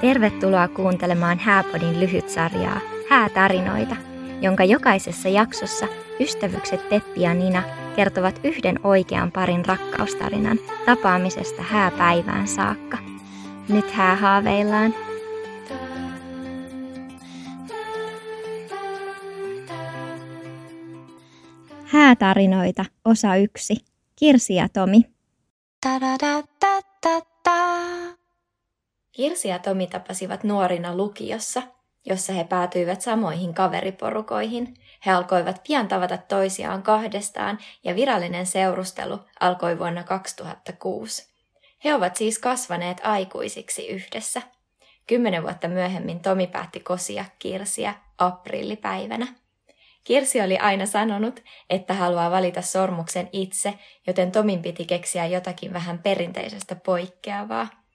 Tervetuloa kuuntelemaan Hääpodin lyhytsarjaa Häätarinoita, jonka jokaisessa jaksossa ystävykset Peppi ja Nina kertovat yhden oikean parin rakkaustarinan tapaamisesta hääpäivään saakka. Nyt hää haaveillaan. Häätarinoita, osa yksi. Kirsi ja Tomi. Kirsi ja Tomi tapasivat nuorina lukiossa, jossa he päätyivät samoihin kaveriporukoihin. He alkoivat pian tavata toisiaan kahdestaan ja virallinen seurustelu alkoi vuonna 2006. He ovat siis kasvaneet aikuisiksi yhdessä. Kymmenen vuotta myöhemmin Tomi päätti kosia Kirsiä aprillipäivänä. Kirsi oli aina sanonut, että haluaa valita sormuksen itse, joten Tomin piti keksiä jotakin vähän perinteisestä poikkeavaa.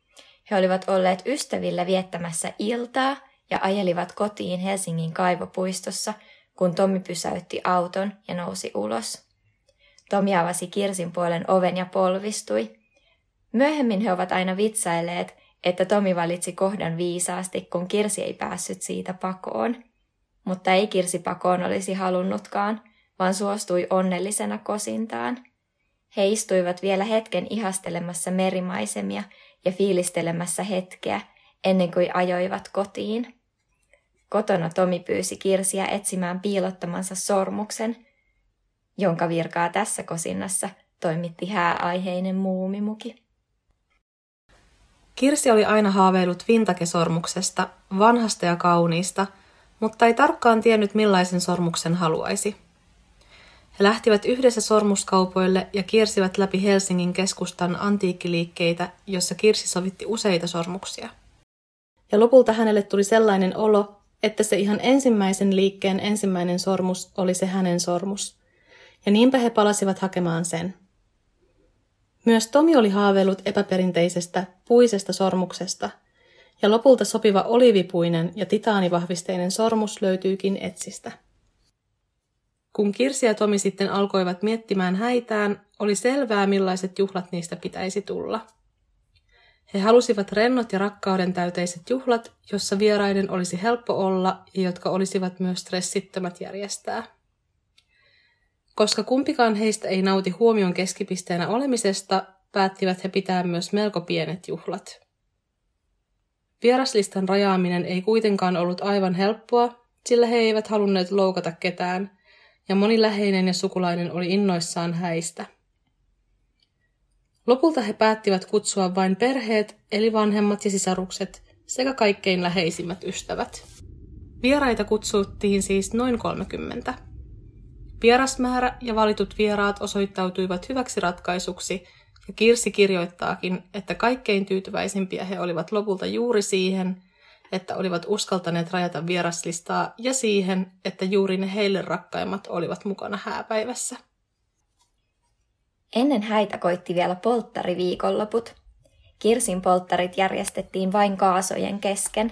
He olivat olleet ystävillä viettämässä iltaa ja ajelivat kotiin Helsingin kaivopuistossa, kun Tomi pysäytti auton ja nousi ulos. Tomi avasi Kirsin puolen oven ja polvistui. Myöhemmin he ovat aina vitsailleet, että Tomi valitsi kohdan viisaasti, kun Kirsi ei päässyt siitä pakoon. Mutta ei Kirsi pakoon olisi halunnutkaan, vaan suostui onnellisena kosintaan. He istuivat vielä hetken ihastelemassa merimaisemia ja fiilistelemässä hetkeä ennen kuin ajoivat kotiin. Kotona Tomi pyysi Kirsiä etsimään piilottamansa sormuksen, jonka virkaa tässä kosinnassa toimitti hääaiheinen muumimuki. Kirsi oli aina haaveillut vintakesormuksesta, vanhasta ja kauniista, mutta ei tarkkaan tiennyt millaisen sormuksen haluaisi. He lähtivät yhdessä sormuskaupoille ja kiersivät läpi Helsingin keskustan antiikkiliikkeitä, jossa Kirsi sovitti useita sormuksia. Ja lopulta hänelle tuli sellainen olo, että se ihan ensimmäisen liikkeen ensimmäinen sormus oli se hänen sormus. Ja niinpä he palasivat hakemaan sen. Myös Tomi oli haaveillut epäperinteisestä puisesta sormuksesta, ja lopulta sopiva olivipuinen ja titaanivahvisteinen sormus löytyykin etsistä. Kun Kirsi ja Tomi sitten alkoivat miettimään häitään, oli selvää millaiset juhlat niistä pitäisi tulla. He halusivat rennot ja rakkauden täyteiset juhlat, jossa vieraiden olisi helppo olla ja jotka olisivat myös stressittömät järjestää. Koska kumpikaan heistä ei nauti huomion keskipisteenä olemisesta, päättivät he pitää myös melko pienet juhlat. Vieraslistan rajaaminen ei kuitenkaan ollut aivan helppoa, sillä he eivät halunneet loukata ketään – ja moni läheinen ja sukulainen oli innoissaan häistä. Lopulta he päättivät kutsua vain perheet, eli vanhemmat ja sisarukset, sekä kaikkein läheisimmät ystävät. Vieraita kutsuttiin siis noin 30. Vierasmäärä ja valitut vieraat osoittautuivat hyväksi ratkaisuksi, ja Kirsi kirjoittaakin, että kaikkein tyytyväisimpiä he olivat lopulta juuri siihen, että olivat uskaltaneet rajata vieraslistaa ja siihen, että juuri ne heille rakkaimmat olivat mukana hääpäivässä. Ennen häitä koitti vielä polttariviikonloput. Kirsin polttarit järjestettiin vain kaasojen kesken,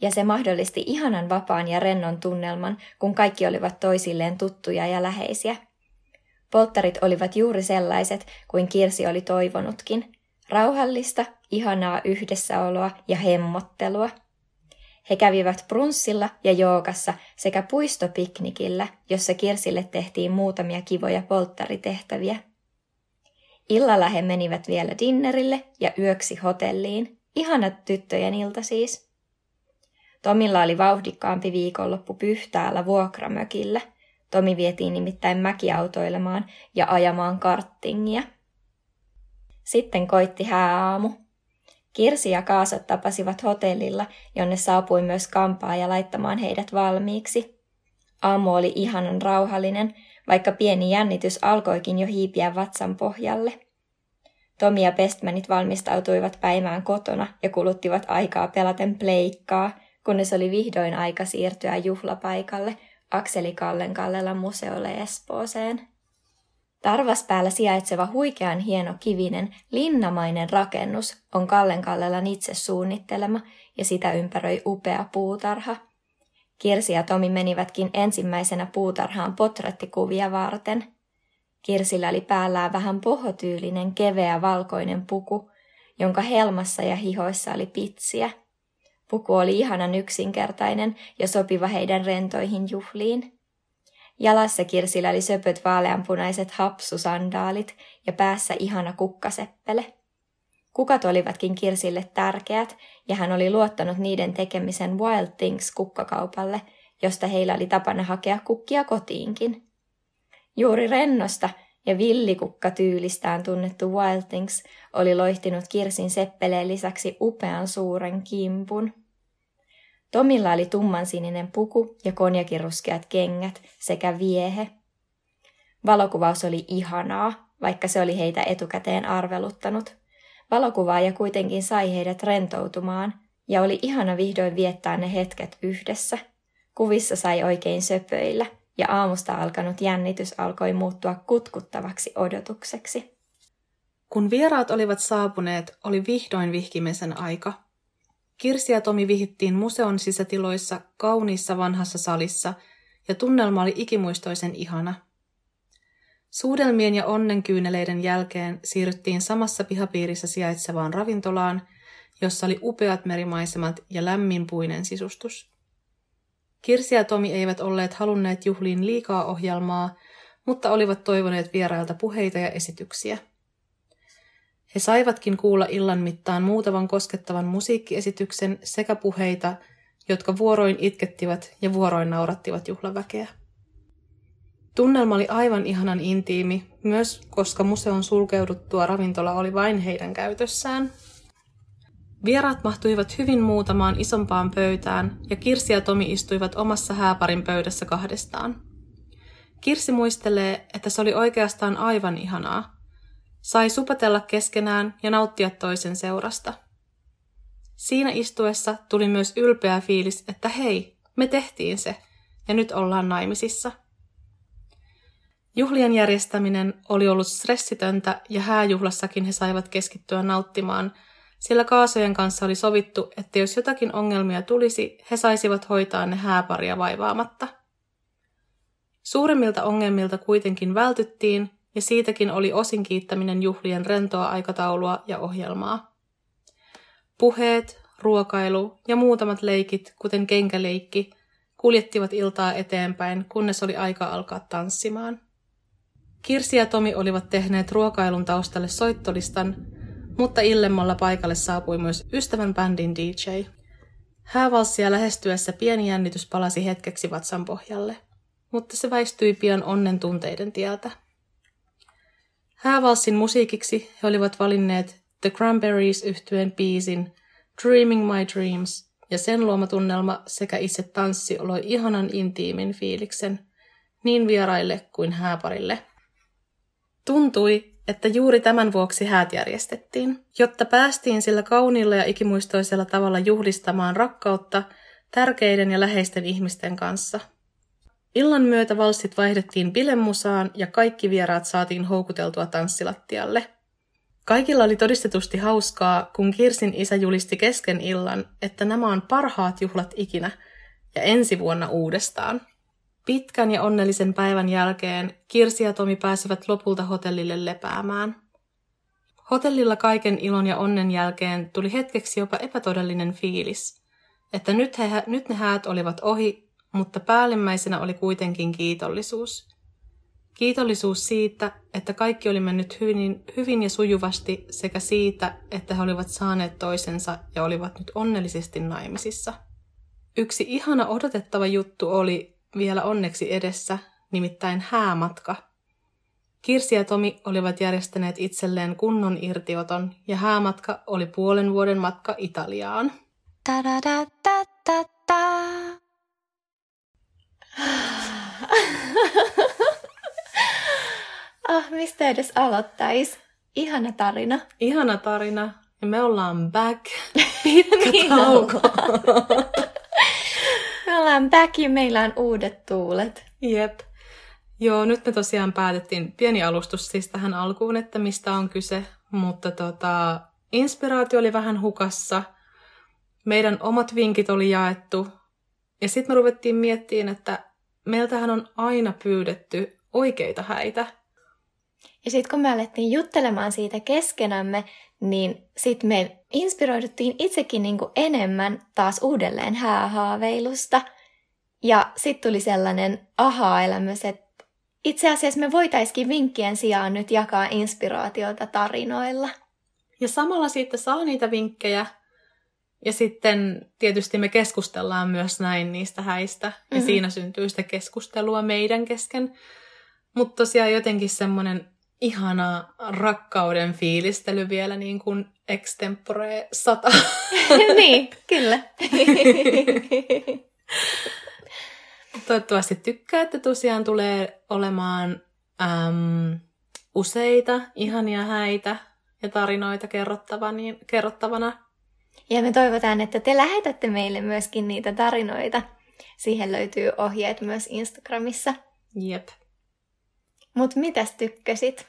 ja se mahdollisti ihanan vapaan ja rennon tunnelman, kun kaikki olivat toisilleen tuttuja ja läheisiä. Polttarit olivat juuri sellaiset kuin Kirsi oli toivonutkin. Rauhallista, ihanaa yhdessäoloa ja hemmottelua – he kävivät brunssilla ja joogassa sekä puistopiknikillä, jossa Kirsille tehtiin muutamia kivoja polttaritehtäviä. Illalla he menivät vielä dinnerille ja yöksi hotelliin. Ihanat tyttöjen ilta siis. Tomilla oli vauhdikkaampi viikonloppu Pyhtäällä vuokramökillä. Tomi vietiin nimittäin mäkiautoilemaan ja ajamaan karttingia. Sitten koitti hääaamu. Kirsi ja Kaasot tapasivat hotellilla, jonne saapui myös kampaa ja laittamaan heidät valmiiksi. Aamu oli ihanan rauhallinen, vaikka pieni jännitys alkoikin jo hiipiä vatsan pohjalle. Tomi ja Pestmanit valmistautuivat päivään kotona ja kuluttivat aikaa pelaten pleikkaa, kunnes oli vihdoin aika siirtyä juhlapaikalle Akseli Kallen Kallelan museolle Espooseen. Tarvaspäällä sijaitseva huikean hieno kivinen, linnamainen rakennus on Kallen Kallelan itse suunnittelema ja sitä ympäröi upea puutarha. Kirsi ja Tomi menivätkin ensimmäisenä puutarhaan potrettikuvia varten. Kirsillä oli päällään vähän pohotyylinen keveä valkoinen puku, jonka helmassa ja hihoissa oli pitsiä. Puku oli ihanan yksinkertainen ja sopiva heidän rentoihin juhliin. Jalassa Kirsillä oli söpöt vaaleanpunaiset hapsusandaalit ja päässä ihana kukkaseppele. Kukat olivatkin Kirsille tärkeät, ja hän oli luottanut niiden tekemisen Wild Things kukkakaupalle, josta heillä oli tapana hakea kukkia kotiinkin. Juuri rennosta ja villikukka tyylistään tunnettu Wild Things oli loihtinut Kirsin seppeleen lisäksi upean suuren kimpun. Tomilla oli tummansininen puku ja konjakiruskeat kengät sekä viehe. Valokuvaus oli ihanaa, vaikka se oli heitä etukäteen arveluttanut. Valokuvaaja kuitenkin sai heidät rentoutumaan, ja oli ihana vihdoin viettää ne hetket yhdessä. Kuvissa sai oikein söpöillä, ja aamusta alkanut jännitys alkoi muuttua kutkuttavaksi odotukseksi. Kun vieraat olivat saapuneet, oli vihdoin vihkimisen aika. Kirsi ja Tomi vihittiin museon sisätiloissa kauniissa vanhassa salissa, ja tunnelma oli ikimuistoisen ihana – Suudelmien ja onnenkyyneleiden jälkeen siirryttiin samassa pihapiirissä sijaitsevaan ravintolaan, jossa oli upeat merimaisemat ja lämminpuinen sisustus. Kirsi ja Tomi eivät olleet halunneet juhliin liikaa ohjelmaa, mutta olivat toivoneet vierailta puheita ja esityksiä. He saivatkin kuulla illan mittaan muutaman koskettavan musiikkiesityksen sekä puheita, jotka vuoroin itkettivät ja vuoroin naurattivat juhlaväkeä. Tunnelma oli aivan ihanan intiimi, myös koska museon sulkeuduttua ravintola oli vain heidän käytössään. Vieraat mahtuivat hyvin muutamaan isompaan pöytään, ja Kirsi ja Tomi istuivat omassa hääparin pöydässä kahdestaan. Kirsi muistelee, että se oli oikeastaan aivan ihanaa. Sai supatella keskenään ja nauttia toisen seurasta. Siinä istuessa tuli myös ylpeä fiilis, että hei, me tehtiin se, ja nyt ollaan naimisissa – Juhlien järjestäminen oli ollut stressitöntä ja hääjuhlassakin he saivat keskittyä nauttimaan, sillä kaasojen kanssa oli sovittu, että jos jotakin ongelmia tulisi, he saisivat hoitaa ne hääparia vaivaamatta. Suuremmilta ongelmilta kuitenkin vältyttiin, ja siitäkin oli osin kiittäminen juhlien rentoa aikataulua ja ohjelmaa. Puheet, ruokailu ja muutamat leikit, kuten kenkäleikki, kuljettivat iltaa eteenpäin, kunnes oli aika alkaa tanssimaan. Kirsi ja Tomi olivat tehneet ruokailun taustalle soittolistan, mutta illemmalla paikalle saapui myös ystävän bändin DJ. Häävalssia lähestyessä pieni jännitys palasi hetkeksi vatsan pohjalle, mutta se väistyi pian onnen tunteiden tieltä. Häävalssin musiikiksi he olivat valinneet The Cranberries yhtyeen biisin Dreaming My Dreams, ja sen luoma tunnelma sekä itse tanssi oloi ihanan intiimin fiiliksen, niin vieraille kuin hääparille – Tuntui, että juuri tämän vuoksi häät järjestettiin, jotta päästiin sillä kauniilla ja ikimuistoisella tavalla juhlistamaan rakkautta tärkeiden ja läheisten ihmisten kanssa. Illan myötä valssit vaihdettiin bilemusaan ja kaikki vieraat saatiin houkuteltua tanssilattialle. Kaikilla oli todistetusti hauskaa, kun Kirsin isä julisti kesken illan, että nämä on parhaat juhlat ikinä ja ensi vuonna uudestaan. Pitkän ja onnellisen päivän jälkeen Kirsi ja Tomi pääsivät lopulta hotellille lepäämään. Hotellilla kaiken ilon ja onnen jälkeen tuli hetkeksi jopa epätodellinen fiilis, että nyt, he, nyt ne häät olivat ohi, mutta päällimmäisenä oli kuitenkin kiitollisuus. Kiitollisuus siitä, että kaikki oli mennyt hyvin, hyvin ja sujuvasti sekä siitä, että he olivat saaneet toisensa ja olivat nyt onnellisesti naimisissa. Yksi ihana odotettava juttu oli, vielä onneksi edessä, nimittäin häämatka. Kirsi ja Tomi olivat järjestäneet itselleen kunnon irtioton ja häämatka oli puolen vuoden matka Italiaan. Ah, mistä edes aloittais? Ihana tarina. Ihana tarina. Ja me ollaan back. Pitkä niin tauko. Me ollaan back ja meillä on uudet tuulet. Jep. Joo, nyt me tosiaan päätettiin pieni alustus siis tähän alkuun, että mistä on kyse, mutta tota, inspiraatio oli vähän hukassa. Meidän omat vinkit oli jaettu. Ja sitten me ruvettiin miettimään, että meiltähän on aina pyydetty oikeita häitä. Ja sitten kun me alettiin juttelemaan siitä keskenämme, niin sitten me inspiroiduttiin itsekin niin kuin enemmän taas uudelleen häähaaveilusta. Ja sitten tuli sellainen aha-elämys, että itse asiassa me voitaisiin vinkkien sijaan nyt jakaa inspiraatiota tarinoilla. Ja samalla siitä saa niitä vinkkejä. Ja sitten tietysti me keskustellaan myös näin niistä häistä. Ja mm-hmm. siinä syntyy sitä keskustelua meidän kesken. Mutta tosiaan jotenkin semmoinen ihana rakkauden fiilistely vielä niin kuin extempore sata. niin, kyllä. Toivottavasti tykkäätte. Tosiaan tulee olemaan äm, useita ihania häitä ja tarinoita kerrottava, niin, kerrottavana. Ja me toivotaan, että te lähetätte meille myöskin niitä tarinoita. Siihen löytyy ohjeet myös Instagramissa. Jep. Mutta mitäs tykkäsit?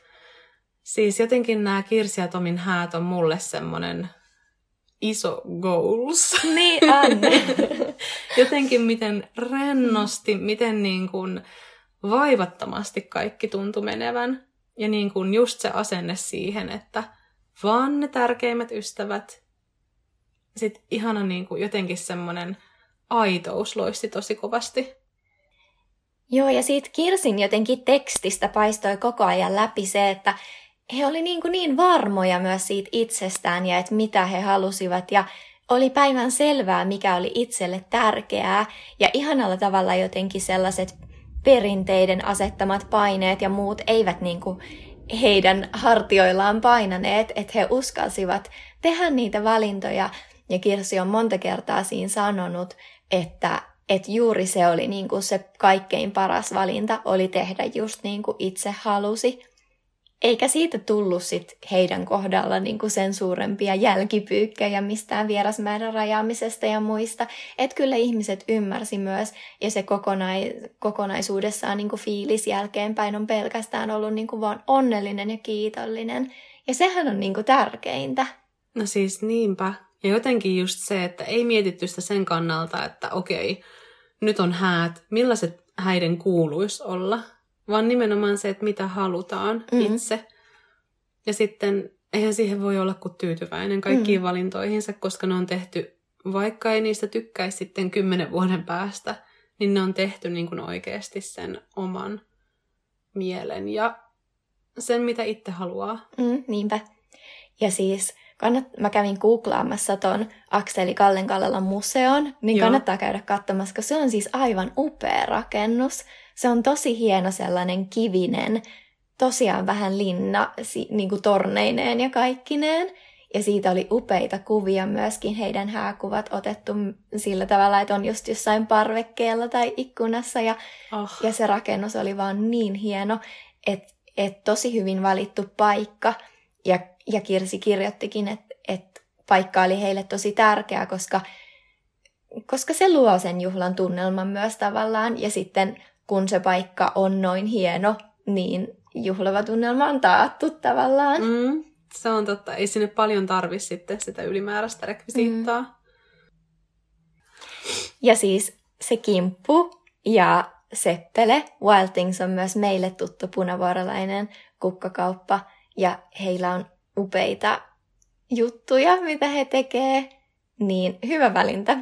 Siis jotenkin nämä Kirsi ja Tomin häät on mulle semmoinen iso goals. Niin on. jotenkin miten rennosti, miten niin kuin vaivattomasti kaikki tuntui menevän. Ja niin kuin just se asenne siihen, että vaan ne tärkeimmät ystävät. Sitten ihana niin kuin jotenkin semmoinen aitous loisti tosi kovasti. Joo, ja siitä Kirsin jotenkin tekstistä paistoi koko ajan läpi se, että he oli niin, kuin niin varmoja myös siitä itsestään ja että mitä he halusivat ja oli päivän selvää, mikä oli itselle tärkeää ja ihanalla tavalla jotenkin sellaiset perinteiden asettamat paineet ja muut eivät niin kuin heidän hartioillaan painaneet, että he uskalsivat tehdä niitä valintoja. Ja Kirsi on monta kertaa siinä sanonut, että, että juuri se oli niin kuin se kaikkein paras valinta, oli tehdä just niin kuin itse halusi. Eikä siitä tullut sit heidän kohdalla niin kuin sen suurempia jälkipyykkejä mistään vierasmäärän rajaamisesta ja muista. Että kyllä ihmiset ymmärsi myös, ja se kokonai- kokonaisuudessaan niin kuin fiilis jälkeenpäin on pelkästään ollut niin kuin vaan onnellinen ja kiitollinen. Ja sehän on niin kuin tärkeintä. No siis niinpä. Ja jotenkin just se, että ei mietitty sitä sen kannalta, että okei, nyt on häät, millaiset häiden kuuluisi olla, vaan nimenomaan se, että mitä halutaan mm-hmm. itse. Ja sitten eihän siihen voi olla kuin tyytyväinen kaikkiin mm-hmm. valintoihinsa, koska ne on tehty, vaikka ei niistä tykkäisi sitten kymmenen vuoden päästä, niin ne on tehty niin kuin oikeasti sen oman mielen ja sen, mitä itse haluaa. Mm, niinpä. Ja siis kannat, mä kävin googlaamassa ton Akseli Kallenkallelan museon, niin Joo. kannattaa käydä katsomassa, koska se on siis aivan upea rakennus. Se on tosi hieno sellainen kivinen, tosiaan vähän linna niin kuin torneineen ja kaikkineen. Ja siitä oli upeita kuvia myöskin heidän hääkuvat otettu sillä tavalla, että on just jossain parvekkeella tai ikkunassa. Ja, oh. ja se rakennus oli vaan niin hieno, että et tosi hyvin valittu paikka. Ja, ja Kirsi kirjoittikin, että et paikka oli heille tosi tärkeä, koska, koska se luo sen juhlan tunnelman myös tavallaan. Ja sitten kun se paikka on noin hieno, niin juhlava tunnelma on taattu tavallaan. Mm, se on totta. Ei sinne paljon tarvi sitten sitä ylimääräistä rekvisiittaa. Mm. Ja siis se kimppu ja seppele. Wild Things on myös meille tuttu punavuorolainen kukkakauppa. Ja heillä on upeita juttuja, mitä he tekee. Niin hyvä valinta.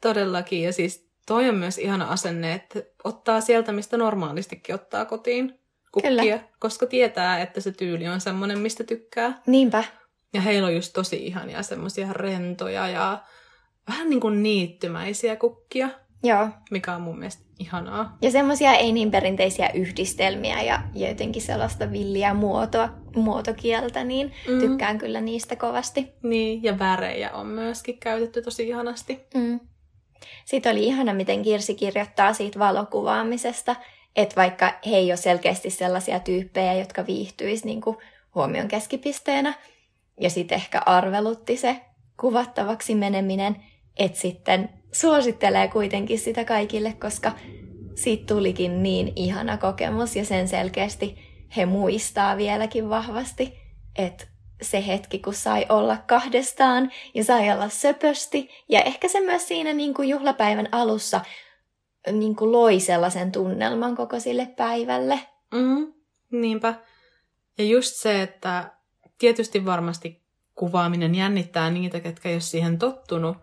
Todellakin. Ja siis toi on myös ihana asenne, että ottaa sieltä, mistä normaalistikin ottaa kotiin kukkia, Kyllä. koska tietää, että se tyyli on semmoinen, mistä tykkää. Niinpä. Ja heillä on just tosi ihania semmoisia rentoja ja vähän niin kuin niittymäisiä kukkia. Joo. Mikä on mun mielestä ihanaa. Ja semmoisia ei niin perinteisiä yhdistelmiä ja, jotenkin sellaista villiä muotoa, muotokieltä, niin mm. tykkään kyllä niistä kovasti. Niin, ja värejä on myöskin käytetty tosi ihanasti. Mm. Sitten oli ihana, miten Kirsi kirjoittaa siitä valokuvaamisesta, että vaikka he ei ole selkeästi sellaisia tyyppejä, jotka viihtyisi niin kuin huomion keskipisteenä, ja sitten ehkä arvelutti se kuvattavaksi meneminen, että sitten suosittelee kuitenkin sitä kaikille, koska siitä tulikin niin ihana kokemus ja sen selkeästi he muistaa vieläkin vahvasti, että se hetki, kun sai olla kahdestaan ja sai olla söpösti. Ja ehkä se myös siinä niin kuin juhlapäivän alussa niin kuin loi sellaisen tunnelman koko sille päivälle. Mm, niinpä. Ja just se, että tietysti varmasti kuvaaminen jännittää niitä, ketkä ei ole siihen tottunut,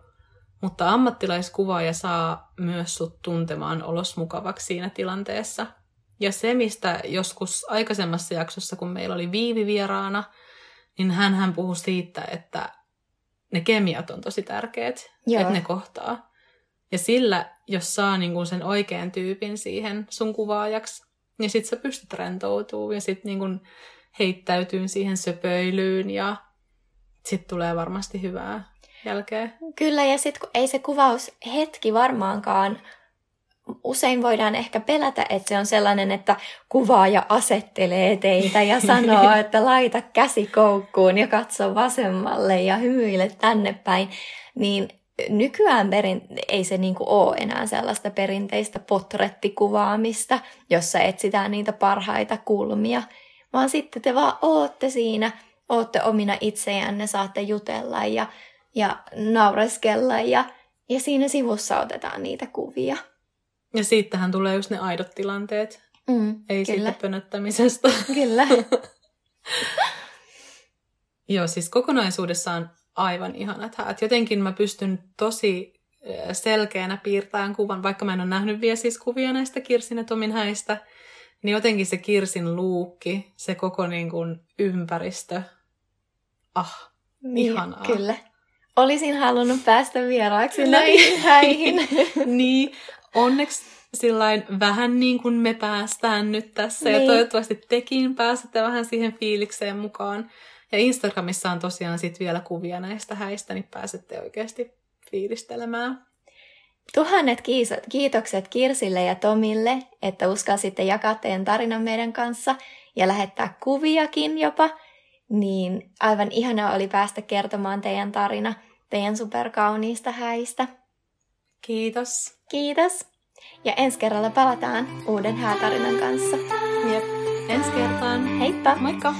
mutta ammattilaiskuvaaja saa myös sut tuntemaan olos mukavaksi siinä tilanteessa. Ja se, mistä joskus aikaisemmassa jaksossa, kun meillä oli Viivi vieraana, niin hän, hän puhui siitä, että ne kemiat on tosi tärkeät, Joo. että ne kohtaa. Ja sillä, jos saa niin kuin sen oikean tyypin siihen sun kuvaajaksi, niin sit sä pystyt rentoutumaan ja sit niin kuin heittäytyyn siihen söpöilyyn ja sit tulee varmasti hyvää jälkeen. Kyllä, ja sitten kun ei se kuvaus hetki varmaankaan usein voidaan ehkä pelätä, että se on sellainen, että kuvaaja asettelee teitä ja sanoo, että laita käsi koukkuun ja katso vasemmalle ja hymyile tänne päin. Niin nykyään perin, ei se niinku ole enää sellaista perinteistä potrettikuvaamista, jossa etsitään niitä parhaita kulmia, vaan sitten te vaan ootte siinä, ootte omina itsejänne, saatte jutella ja, ja naureskella ja, ja siinä sivussa otetaan niitä kuvia. Ja siitähän tulee just ne aidot tilanteet. Mm, Ei kyllä. siitä pönöttämisestä. Kyllä. Joo, siis kokonaisuudessaan aivan ihanat häät. Jotenkin mä pystyn tosi selkeänä piirtämään kuvan, vaikka mä en ole nähnyt vielä siis kuvia näistä Kirsin ja Tomin häistä, niin jotenkin se Kirsin luukki, se koko niin kuin ympäristö, ah, niin, ihanaa. Kyllä. Olisin halunnut päästä vieraaksi näihin häihin. niin, onneksi sillain vähän niin kuin me päästään nyt tässä niin. ja toivottavasti tekin pääsette vähän siihen fiilikseen mukaan. Ja Instagramissa on tosiaan sit vielä kuvia näistä häistä, niin pääsette oikeasti fiilistelemään. Tuhannet kiitokset Kirsille ja Tomille, että uskalsitte jakaa teidän tarinan meidän kanssa ja lähettää kuviakin jopa. Niin aivan ihanaa oli päästä kertomaan teidän tarina teidän superkauniista häistä. Kiitos. Kiitos. Ja ensi kerralla palataan uuden häätarinan kanssa. Jep. Ensi kertaan. Heippa. Moikka.